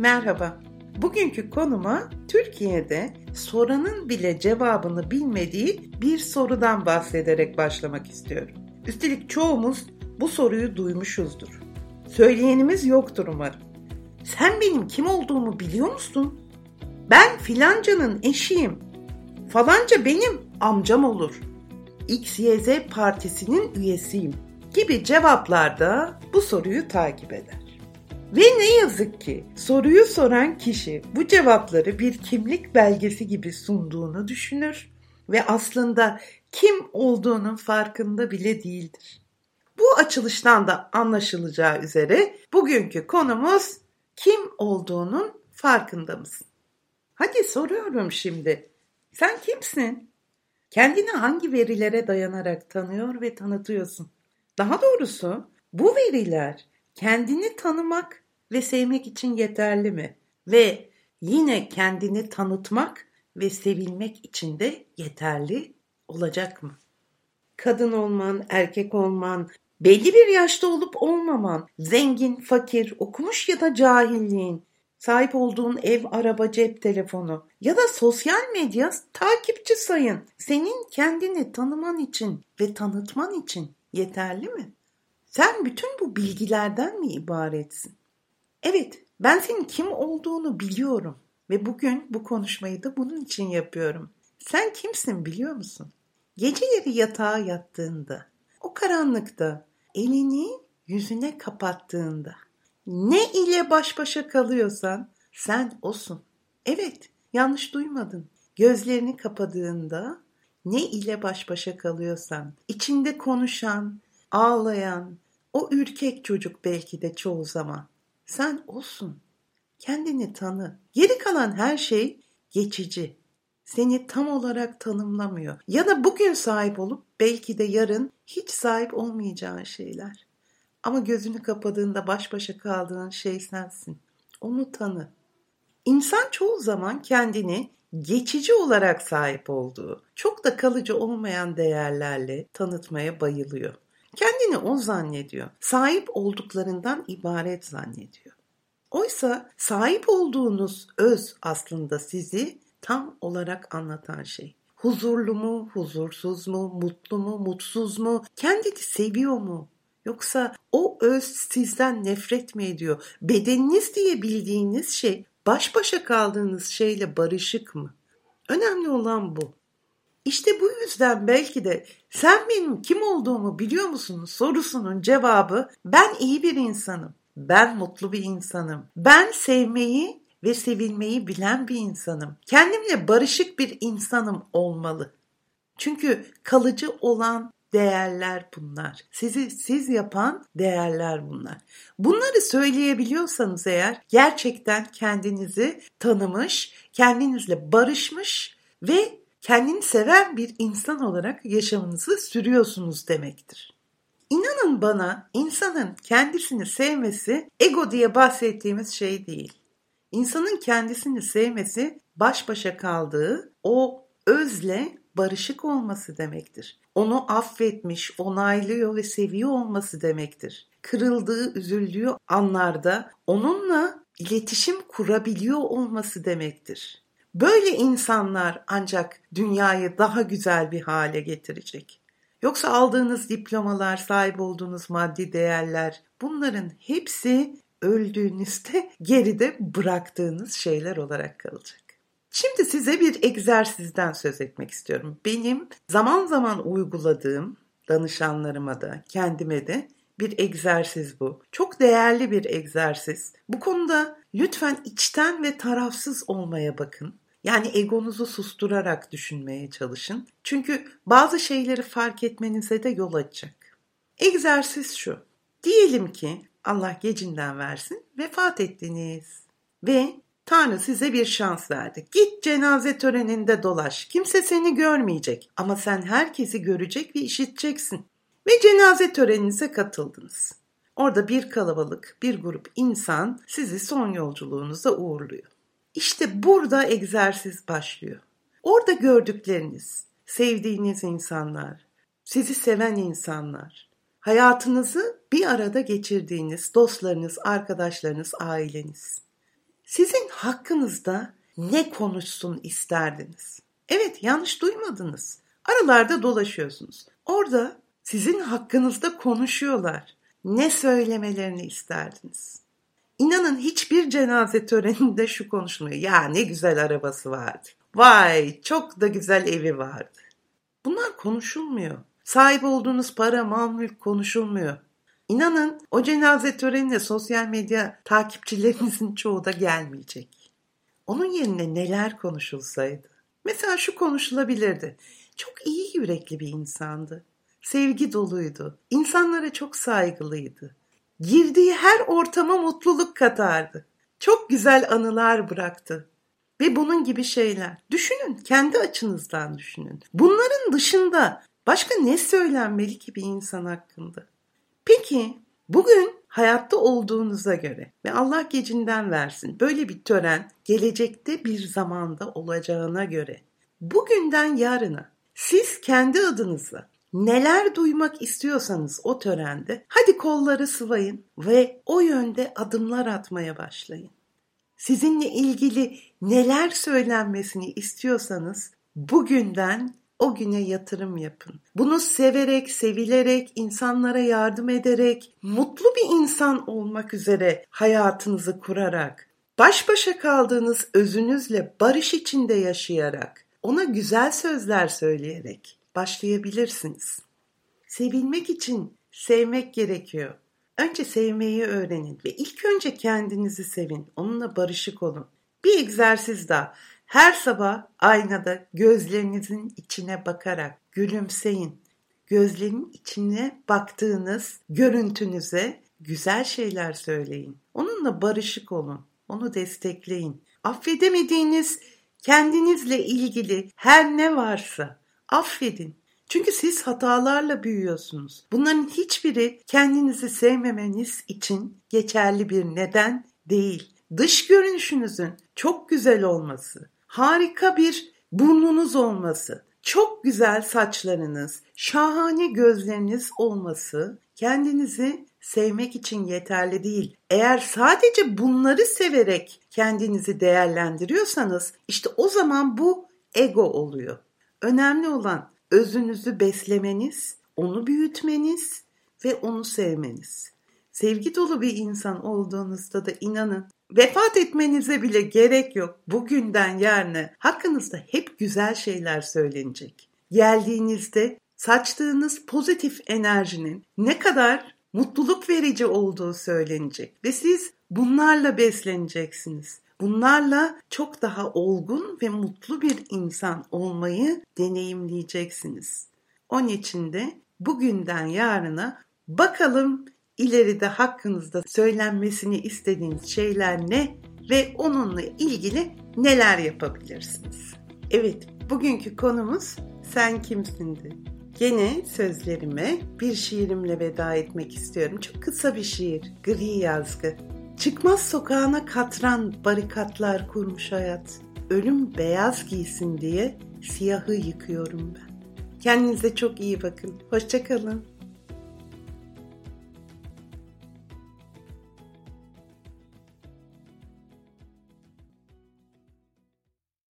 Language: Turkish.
Merhaba. Bugünkü konuma Türkiye'de soranın bile cevabını bilmediği bir sorudan bahsederek başlamak istiyorum. Üstelik çoğumuz bu soruyu duymuşuzdur. Söyleyenimiz yoktur umarım. Sen benim kim olduğumu biliyor musun? Ben filancanın eşiyim. Falanca benim amcam olur. XYZ partisinin üyesiyim gibi cevaplarda bu soruyu takip eder. Ve ne yazık ki soruyu soran kişi bu cevapları bir kimlik belgesi gibi sunduğunu düşünür ve aslında kim olduğunun farkında bile değildir. Bu açılıştan da anlaşılacağı üzere bugünkü konumuz kim olduğunun farkında mısın? Hadi soruyorum şimdi. Sen kimsin? Kendini hangi verilere dayanarak tanıyor ve tanıtıyorsun? Daha doğrusu bu veriler kendini tanımak ve sevmek için yeterli mi? Ve yine kendini tanıtmak ve sevilmek için de yeterli olacak mı? Kadın olman, erkek olman, belli bir yaşta olup olmaman, zengin, fakir, okumuş ya da cahilliğin, sahip olduğun ev, araba, cep telefonu ya da sosyal medya takipçi sayın senin kendini tanıman için ve tanıtman için yeterli mi? Sen bütün bu bilgilerden mi ibaretsin? Evet, ben senin kim olduğunu biliyorum ve bugün bu konuşmayı da bunun için yapıyorum. Sen kimsin biliyor musun? Geceleri yatağa yattığında, o karanlıkta elini yüzüne kapattığında ne ile baş başa kalıyorsan sen osun. Evet, yanlış duymadın. Gözlerini kapadığında ne ile baş başa kalıyorsan, içinde konuşan, ağlayan, o ürkek çocuk belki de çoğu zaman. Sen olsun. Kendini tanı. Geri kalan her şey geçici. Seni tam olarak tanımlamıyor. Ya da bugün sahip olup belki de yarın hiç sahip olmayacağın şeyler. Ama gözünü kapadığında baş başa kaldığın şey sensin. Onu tanı. İnsan çoğu zaman kendini geçici olarak sahip olduğu, çok da kalıcı olmayan değerlerle tanıtmaya bayılıyor. Kendini o zannediyor. Sahip olduklarından ibaret zannediyor. Oysa sahip olduğunuz öz aslında sizi tam olarak anlatan şey. Huzurlu mu, huzursuz mu, mutlu mu, mutsuz mu, kendini seviyor mu? Yoksa o öz sizden nefret mi ediyor? Bedeniniz diye bildiğiniz şey baş başa kaldığınız şeyle barışık mı? Önemli olan bu. İşte bu yüzden belki de sen benim kim olduğumu biliyor musun sorusunun cevabı ben iyi bir insanım. Ben mutlu bir insanım. Ben sevmeyi ve sevilmeyi bilen bir insanım. Kendimle barışık bir insanım olmalı. Çünkü kalıcı olan değerler bunlar. Sizi siz yapan değerler bunlar. Bunları söyleyebiliyorsanız eğer gerçekten kendinizi tanımış, kendinizle barışmış ve kendini seven bir insan olarak yaşamınızı sürüyorsunuz demektir. İnanın bana insanın kendisini sevmesi ego diye bahsettiğimiz şey değil. İnsanın kendisini sevmesi baş başa kaldığı o özle barışık olması demektir. Onu affetmiş, onaylıyor ve seviyor olması demektir. Kırıldığı, üzüldüğü anlarda onunla iletişim kurabiliyor olması demektir. Böyle insanlar ancak dünyayı daha güzel bir hale getirecek. Yoksa aldığınız diplomalar, sahip olduğunuz maddi değerler bunların hepsi öldüğünüzde geride bıraktığınız şeyler olarak kalacak. Şimdi size bir egzersizden söz etmek istiyorum. Benim zaman zaman uyguladığım danışanlarıma da kendime de bir egzersiz bu. Çok değerli bir egzersiz. Bu konuda lütfen içten ve tarafsız olmaya bakın. Yani egonuzu susturarak düşünmeye çalışın. Çünkü bazı şeyleri fark etmenize de yol açacak. Egzersiz şu. Diyelim ki Allah gecinden versin vefat ettiniz ve Tanrı size bir şans verdi. Git cenaze töreninde dolaş. Kimse seni görmeyecek ama sen herkesi görecek ve işiteceksin. Ve cenaze töreninize katıldınız. Orada bir kalabalık, bir grup insan sizi son yolculuğunuza uğurluyor. İşte burada egzersiz başlıyor. Orada gördükleriniz, sevdiğiniz insanlar, sizi seven insanlar, hayatınızı bir arada geçirdiğiniz dostlarınız, arkadaşlarınız, aileniz. Sizin hakkınızda ne konuşsun isterdiniz? Evet yanlış duymadınız. Aralarda dolaşıyorsunuz. Orada sizin hakkınızda konuşuyorlar. Ne söylemelerini isterdiniz? İnanın hiçbir cenaze töreninde şu konuşmuyor. Ya ne güzel arabası vardı. Vay çok da güzel evi vardı. Bunlar konuşulmuyor. Sahip olduğunuz para, mal, mülk konuşulmuyor. İnanın o cenaze törenine sosyal medya takipçilerinizin çoğu da gelmeyecek. Onun yerine neler konuşulsaydı. Mesela şu konuşulabilirdi. Çok iyi yürekli bir insandı. Sevgi doluydu. İnsanlara çok saygılıydı. Girdiği her ortama mutluluk katardı. Çok güzel anılar bıraktı. Ve bunun gibi şeyler. Düşünün, kendi açınızdan düşünün. Bunların dışında başka ne söylenmeli ki bir insan hakkında? Peki, bugün hayatta olduğunuza göre ve Allah gecinden versin böyle bir tören gelecekte bir zamanda olacağına göre bugünden yarına siz kendi adınıza neler duymak istiyorsanız o törende hadi kolları sıvayın ve o yönde adımlar atmaya başlayın. Sizinle ilgili neler söylenmesini istiyorsanız bugünden o güne yatırım yapın. Bunu severek, sevilerek, insanlara yardım ederek, mutlu bir insan olmak üzere hayatınızı kurarak, baş başa kaldığınız özünüzle barış içinde yaşayarak, ona güzel sözler söyleyerek başlayabilirsiniz. Sevilmek için sevmek gerekiyor. Önce sevmeyi öğrenin ve ilk önce kendinizi sevin. Onunla barışık olun. Bir egzersiz daha. Her sabah aynada gözlerinizin içine bakarak gülümseyin. Gözlerinin içine baktığınız görüntünüze güzel şeyler söyleyin. Onunla barışık olun. Onu destekleyin. Affedemediğiniz kendinizle ilgili her ne varsa affedin. Çünkü siz hatalarla büyüyorsunuz. Bunların hiçbiri kendinizi sevmemeniz için geçerli bir neden değil. Dış görünüşünüzün çok güzel olması, harika bir burnunuz olması, çok güzel saçlarınız, şahane gözleriniz olması kendinizi sevmek için yeterli değil. Eğer sadece bunları severek kendinizi değerlendiriyorsanız işte o zaman bu ego oluyor. Önemli olan özünüzü beslemeniz, onu büyütmeniz ve onu sevmeniz. Sevgi dolu bir insan olduğunuzda da inanın vefat etmenize bile gerek yok. Bugünden yarına hakkınızda hep güzel şeyler söylenecek. Geldiğinizde saçtığınız pozitif enerjinin ne kadar mutluluk verici olduğu söylenecek ve siz bunlarla besleneceksiniz. Bunlarla çok daha olgun ve mutlu bir insan olmayı deneyimleyeceksiniz. Onun için de bugünden yarına bakalım ileride hakkınızda söylenmesini istediğiniz şeyler ne ve onunla ilgili neler yapabilirsiniz. Evet, bugünkü konumuz sen kimsindi. Gene sözlerime bir şiirimle veda etmek istiyorum. Çok kısa bir şiir, gri yazgı. Çıkmaz sokağına katran barikatlar kurmuş hayat. Ölüm beyaz giysin diye siyahı yıkıyorum ben. Kendinize çok iyi bakın. Hoşçakalın.